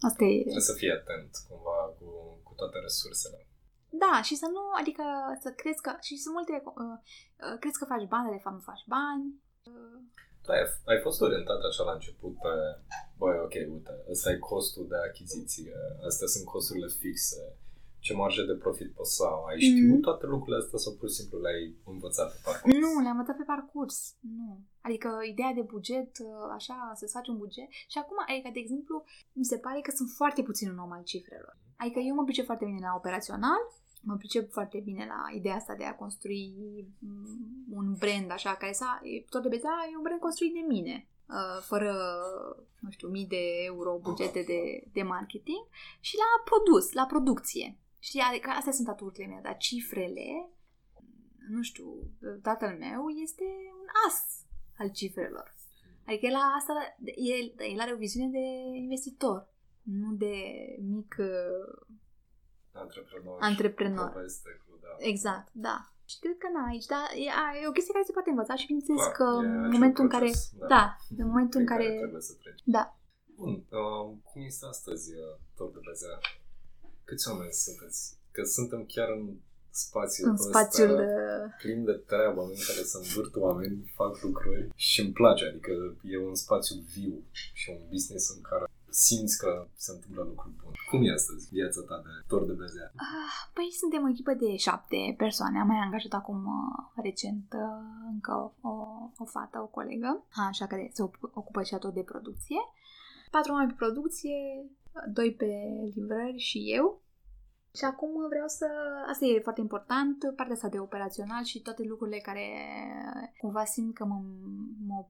asta e... Trebuie să fii atent cumva cu, cu toate resursele. Da, și să nu, adică să crezi că, și sunt multe, uh, uh, crezi că faci bani, de fapt nu faci bani. Uh. Da, ai, ai fost orientat așa la început pe, băi, ok, uite, ăsta e costul de achiziție, astea sunt costurile fixe, ce marjă de profit poți să au. Ai știut mm-hmm. toate lucrurile astea sau pur și simplu le-ai învățat pe parcurs? Nu, le-am învățat pe parcurs. Nu. Adică ideea de buget, așa, să-ți faci un buget. Și acum, adică, de exemplu, mi se pare că sunt foarte puțin un om al cifrelor. Adică eu mă pricep foarte bine la operațional, mă pricep foarte bine la ideea asta de a construi un brand așa, care să, tot de bezea, e un brand construit de mine uh, fără, nu știu, mii de euro bugete de, de marketing și la produs, la producție. Știi, adică astea sunt aturile mele, dar cifrele, nu știu, tatăl meu este un as al cifrelor. Adică el, asta, el, el are o viziune de investitor, nu de mic uh, antreprenor. Antreprenor. Cu, da. Exact, da. Și cred că n-ai aici, da, e, a, e o chestie care se poate învăța și bineînțeles că în momentul în care, da, da în momentul în care, care trebuie să treci. Da. Bun, uh, cum este astăzi uh, tot de bezea? Câți oameni sunteți? Că suntem chiar în spațiul în spațiul ăsta, plin de treabă, în care să învârt oameni, fac lucruri și îmi place, adică e un spațiu viu și un business în care simți că se întâmplă lucruri bune. Cum e astăzi viața ta de tor de bezea? Ah, păi suntem o echipă de șapte persoane. Am mai angajat acum uh, recent uh, încă o, o fată, o colegă, așa care se ocupă și tot de producție. Patru oameni pe producție, doi pe livrări și eu. Și acum vreau să... Asta e foarte important, partea asta de operațional și toate lucrurile care cumva simt că mă, mă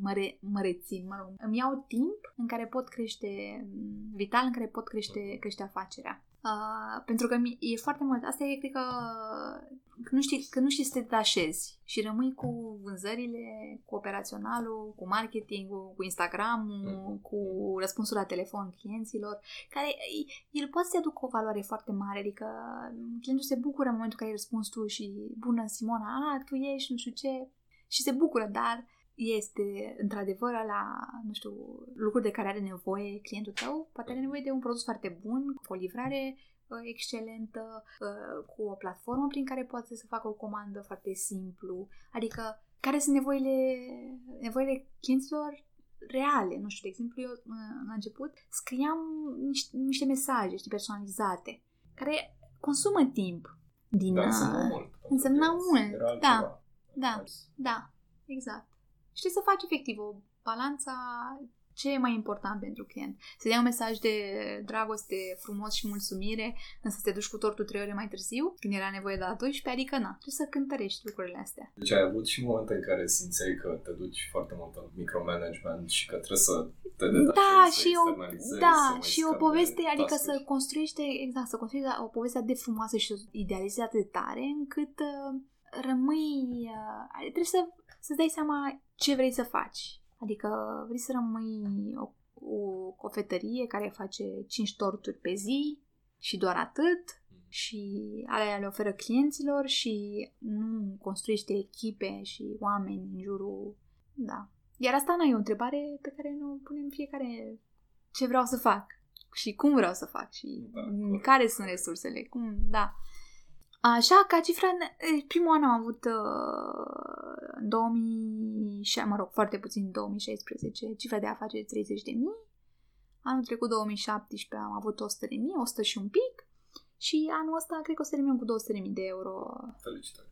mă, re, mă rețin, mă rog. Îmi iau timp în care pot crește, vital în care pot crește, crește afacerea. Uh, pentru că e foarte mult, asta e, cred că, că nu știi, că nu știi să te detașezi și rămâi cu vânzările, cu operaționalul, cu marketingul, cu Instagram-ul, cu răspunsul la telefon clienților, care el poate să aducă o valoare foarte mare, adică clientul se bucură în momentul în care îi răspunzi tu și bună Simona, a, tu ești, nu știu ce, și se bucură, dar este într-adevăr la, nu știu, lucruri de care are nevoie clientul tău, poate are nevoie de un produs foarte bun, cu o livrare uh, excelentă, uh, cu o platformă prin care poate să facă o comandă foarte simplu, adică care sunt nevoile, nevoile clienților reale. Nu știu, de exemplu, eu uh, la început scriam niște, niște mesaje știi, personalizate, care consumă timp. Din, da, însemna mult. Însemna mult, da, da, da, exact. Și trebuie să faci efectiv o balanța ce e mai important pentru client. Să dea un mesaj de dragoste, frumos și mulțumire, însă să te duci cu tortul trei ore mai târziu, când era nevoie de la 12, adică na, trebuie să cântărești lucrurile astea. Deci ai avut și momente în care simțeai că te duci foarte mult în micromanagement și că trebuie să te detașezi, da, să și o, da, și o poveste, adică să construiești, exact, să construiești o poveste atât de frumoasă și idealizată atât de tare, încât uh, rămâi, uh, trebuie să, să-ți dai seama ce vrei să faci. Adică vrei să rămâi o, o cofetărie care face 5 torturi pe zi și doar atât și alea le oferă clienților și nu construiește echipe și oameni în jurul... Da. Iar asta nu e o întrebare pe care nu punem fiecare ce vreau să fac și cum vreau să fac și da, care sunt resursele, cum, da. Așa, ca cifra, primul an am avut uh, în 2006, mă rog, foarte puțin în 2016, cifra de afaceri 30 de mii. Anul trecut, 2017, am avut 100 de mii, 100 și un pic. Și anul ăsta, cred că o să terminăm cu 200 de mii de euro. Felicitări.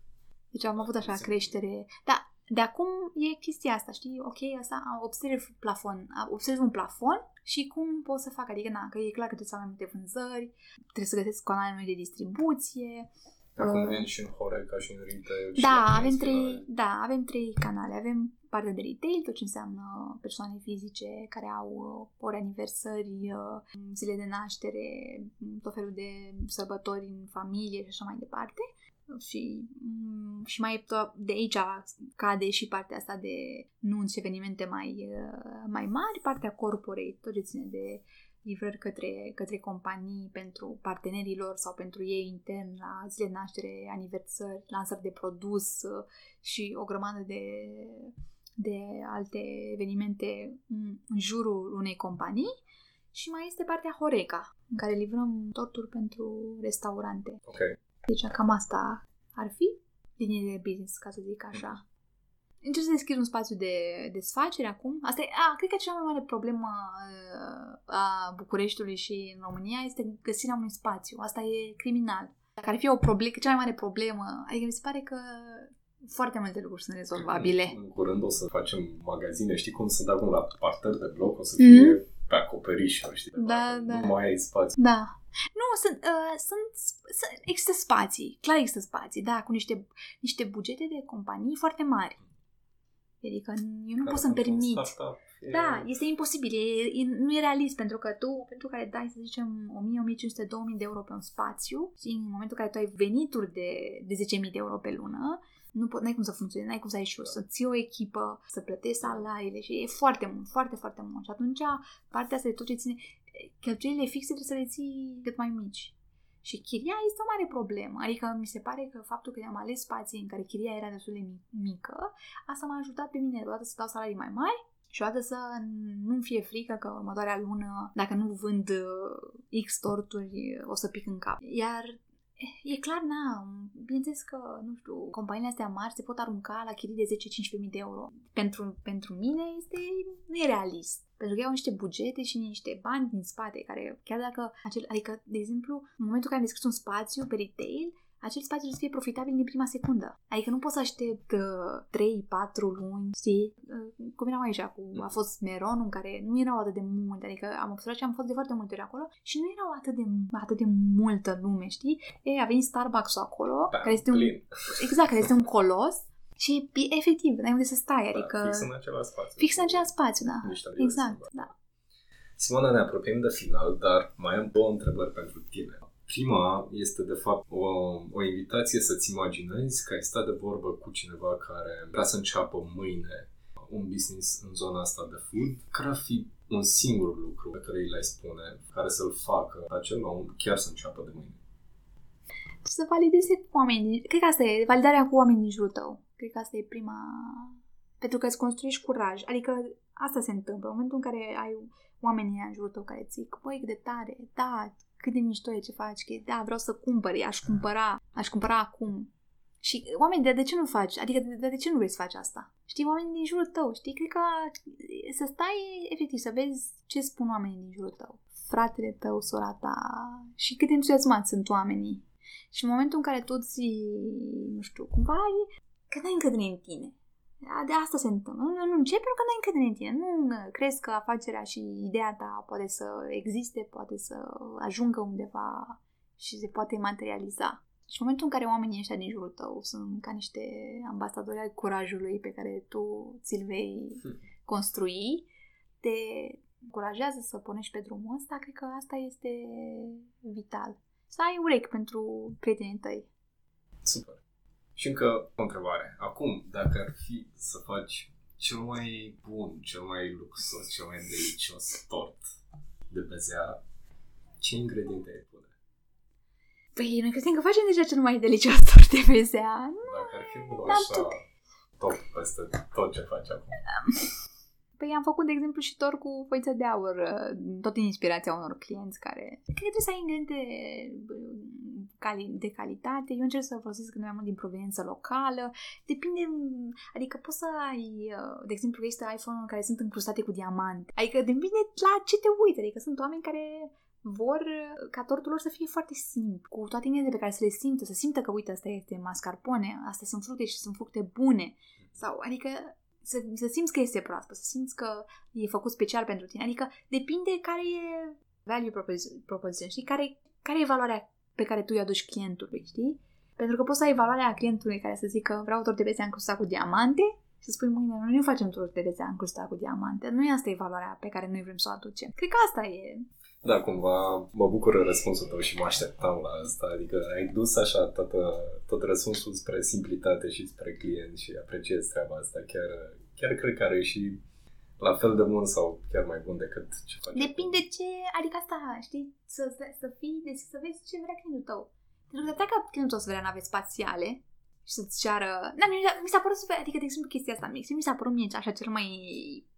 Deci am avut așa creștere. Da, de acum e chestia asta, știi? Ok, asta, observ plafon, observ un plafon și cum pot să fac, adică na, că e clar că trebuie să am mai multe vânzări, trebuie să găsesc canale noi de distribuție, Acum uh, vin și în Horeca și în retail. Da, avem trei, da, avem trei canale. Avem partea de retail, tot ce înseamnă persoane fizice care au uh, ori aniversări, uh, zile de naștere, tot felul de sărbători în familie și așa mai departe. Și, mm, și mai de aici cade și partea asta de nunți, evenimente mai, mai mari, partea corporate, tot ce ține de livrări către, către companii pentru partenerii lor sau pentru ei intern la zile de naștere, aniversări, lansări de produs uh, și o grămadă de, de alte evenimente în, în jurul unei companii și mai este partea Horeca, în care livrăm torturi pentru restaurante. Ok. Deci cam asta ar fi linie de business, ca să zic așa. Încerc să deschid un spațiu de desfacere acum. Asta e, a, cred că cea mai mare problemă uh, a Bucureștiului și în România este găsirea unui spațiu. Asta e criminal. Dacă ar fi o problemă, cea mai mare problemă, adică mi se pare că foarte multe lucruri sunt rezolvabile. În curând o să facem magazine, știi cum sunt acum la parter de bloc, o să fie Mhm. pe acoperișuri, știi? Da, Nu da. mai ai spațiu. Da. *laughs* Nu, sunt, uh, sunt, sunt, există spații, clar există spații, da, cu niște, niște bugete de companii foarte mari. Adică eu nu pot să-mi Care sunt un permit. startup, e- Da, este imposibil, e, e, nu e realist pentru că tu, pentru care dai, să zicem, 1000, 1500, 2000 de euro pe un spațiu și în momentul în care tu ai venituri de, de 10.000 de euro pe lună, nu pot, n-ai cum să funcționezi, n-ai cum să ai și să ții o echipă, să plătești salariile și e foarte mult, foarte, foarte mult. Și atunci partea asta de tot ce ține, cheltuielile fixe trebuie să le ții cât mai mici. Și chiria este o mare problemă. Adică mi se pare că faptul că am ales spații în care chiria era destul de mi- mică, asta m-a ajutat pe mine odată să dau salarii mai mari și odată să nu-mi fie frică că următoarea lună, dacă nu vând uh, X torturi, o să pic în cap. Iar eh, e clar, na, bineînțeles că, nu știu, companiile astea mari se pot arunca la chirii de 10-15.000 de euro. Pentru, pentru mine este nerealist. Pentru că au niște bugete și niște bani din spate care, chiar dacă, acel, adică, de exemplu, în momentul în care am deschis un spațiu pe retail, acel spațiu trebuie să fie profitabil din prima secundă. Adică nu poți să aștept uh, 3-4 luni, știi? Uh, cum eram aici cu, a fost Meron în care nu erau atât de multe, adică am observat și am fost de foarte multe ori acolo și nu erau atât de, atât de multă lume, știi? E, a venit Starbucks-ul acolo, Da, care este un, plin. *laughs* exact, care este un colos și e- efectiv, n-ai unde să stai, adică Da, fix în același spațiu. fix în același spațiu, da. Niște aliați, Exact, da. Simona, ne apropiem de final, dar mai am două întrebări pentru tine. Prima este, de fapt, o, o invitație să-ți imaginezi că ai stat de vorbă cu cineva care vrea să înceapă mâine un business în zona asta de food. Care ar fi un singur lucru pe care îi l-ai spune, care să-l facă acel om chiar să înceapă de mâine? Să valideze cu oamenii. Cred că asta e, validarea cu oamenii din jurul tău. Cred că asta e prima... Pentru că îți construiești curaj. Adică asta se întâmplă. În momentul în care ai oamenii în jurul tău care zic, băi, cât de tare, da, cât de mișto e ce faci, că da, vreau să cumpăr, aș cumpăra, aș cumpăra acum. Și oamenii, de, de ce nu faci? Adică de, de, de ce nu vrei să faci asta? Știi, oamenii din jurul tău, știi? Cred că să stai, efectiv, să vezi ce spun oamenii din jurul tău. Fratele tău, sora ta și cât de entuziasmați sunt oamenii. Și în momentul în care tu ți, nu știu, cumva ai, că n-ai încredere în tine. Da, De asta se întâmplă. Nu, nu începi pentru că n-ai încredere în tine. Nu crezi că afacerea și ideea ta poate să existe, poate să ajungă undeva și se poate materializa. Și în momentul în care oamenii ăștia din jurul tău sunt ca niște ambasadori ai curajului pe care tu ți-l vei construi, te încurajează să pornești pe drumul ăsta, cred că asta este vital. Să ai urechi pentru prietenii tăi. Super. Și încă o întrebare. Acum, dacă ar fi să faci cel mai bun, cel mai luxos, cel mai delicios tort de bezea, ce ingrediente ai pune? Păi, noi credem că facem deja cel mai delicios tort de bezea. Dacă ar fi unul Dar așa top peste tot ce faci acum. Păi am făcut, de exemplu, și tort cu foiță de aur, uh, tot din inspirația unor clienți care... Cred că trebuie să ai ingrediente uh, cali- de calitate. Eu încerc să folosesc cât mai mult din proveniență locală. Depinde, mm, adică poți să ai, uh, de exemplu, există iPhone-uri care sunt încrustate cu diamant. Adică depinde la ce te uiți. Adică sunt oameni care vor uh, ca tortul lor să fie foarte simplu, cu toate ingredientele pe care să le simtă, să simtă că, uite, asta este mascarpone, astea sunt fructe și sunt fructe bune. Sau, adică, să, să simți că este proaspăt, să simți că e făcut special pentru tine. Adică depinde care e value proposi- proposition, știi? Care, care e valoarea pe care tu îi aduci clientului, știi? Pentru că poți să ai valoarea clientului care să zică vreau tort de bezea încrustat cu diamante și să spui mâine, noi nu facem tort de bezea încrustat cu diamante. Nu asta e valoarea pe care noi vrem să o aducem. Cred că asta e. Da, cumva mă bucură răspunsul tău și mă așteptam la asta. Adică ai dus așa toată, tot răspunsul spre simplitate și spre client și apreciez treaba asta. Chiar, chiar cred că are și la fel de bun sau chiar mai bun decât ce faci. Depinde ce, adică asta, știi, să, să, să fii, deci să vezi ce vrea clientul tău. Pentru că dacă clientul o să vrea nave spațiale și să-ți ceară... Da, mi, mi s-a părut super, adică, de exemplu, chestia asta, mix, mi s-a părut mie așa cel mai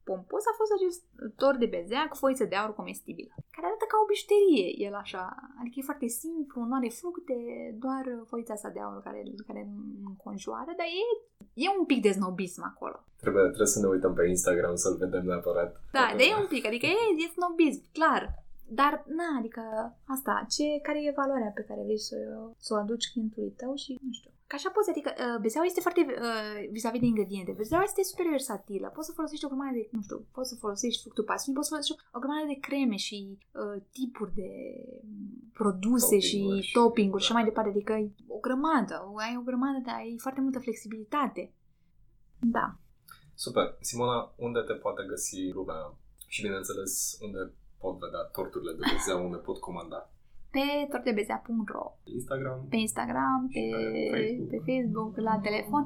pompos a fost acest tor de bezea cu foiță de aur comestibilă, care arată ca o bijuterie, el așa. Adică e foarte simplu, nu are fructe, doar foița asta de aur care, care înconjoară, dar e, e un pic de snobism acolo. Trebuie, trebuie să ne uităm pe Instagram să-l vedem neapărat. Da, dar e un pic, adică e, e snobism, clar. Dar, na, adică asta, ce, care e valoarea pe care vrei să, să o aduci clientului tău și, nu știu, ca așa poți, adică uh, bezeaua este foarte, uh, vis-a-vis de ingrediente, bezeaua este super versatilă. Poți să folosești o grămadă de, nu știu, poți să folosești fructul pasiunii, poți să folosești o grămadă de creme și uh, tipuri de produse Topping-uri și și- topping-uri și da. așa mai departe. Adică o grămadă, ai o grămadă, de, ai foarte multă flexibilitate. Da. Super. Simona, unde te poate găsi lumea? Și bineînțeles, unde pot vedea torturile de bezea, unde pot comanda? Pe tortebezea.ro Instagram? pe Instagram, Și pe, pe Facebook. pe Facebook, la telefon.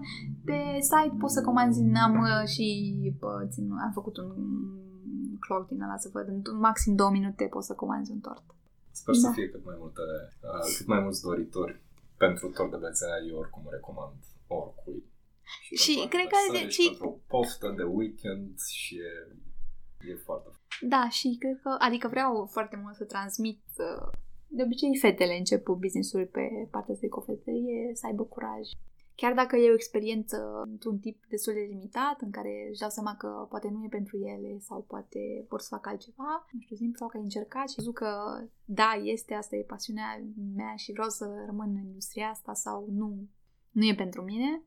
Pe site poți să comanzi, am uh, și bă, țin, am făcut un clock din ăla să văd, în maxim două minute poți să comanzi un tort. Sper să Da. fie cât mai multe, uh, cât mai mulți doritori pentru tort de bezea. Eu oricum recomand oricui. Și pentru cred că- aniversare și- pentru o poftă de weekend și e, e foarte Da, și cred că, adică vreau foarte mult să transmit uh, de obicei fetele încep business-uri pe partea asta de cofetărie, să aibă curaj. Chiar dacă e o experiență într-un tip destul de limitat, în care își dau seama că poate nu e pentru ele sau poate vor să facă altceva, nu știu, simplu sau că ai încercat și văzut că da, este, asta e pasiunea mea și vreau să rămân în industria asta sau nu, nu e pentru mine,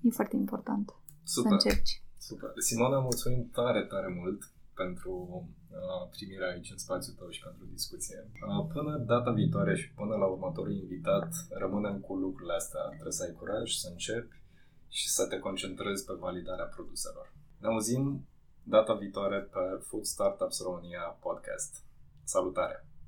e foarte important super. să încerci. Super. Simona, mulțumim tare, tare mult pentru uh, primirea aici în spațiul tău și pentru discuție. Uh, până data viitoare și până la următorul invitat, rămânem cu lucrurile astea. Trebuie să ai curaj, să începi și să te concentrezi pe validarea produselor. Ne auzim data viitoare pe Food Startups România podcast. Salutare!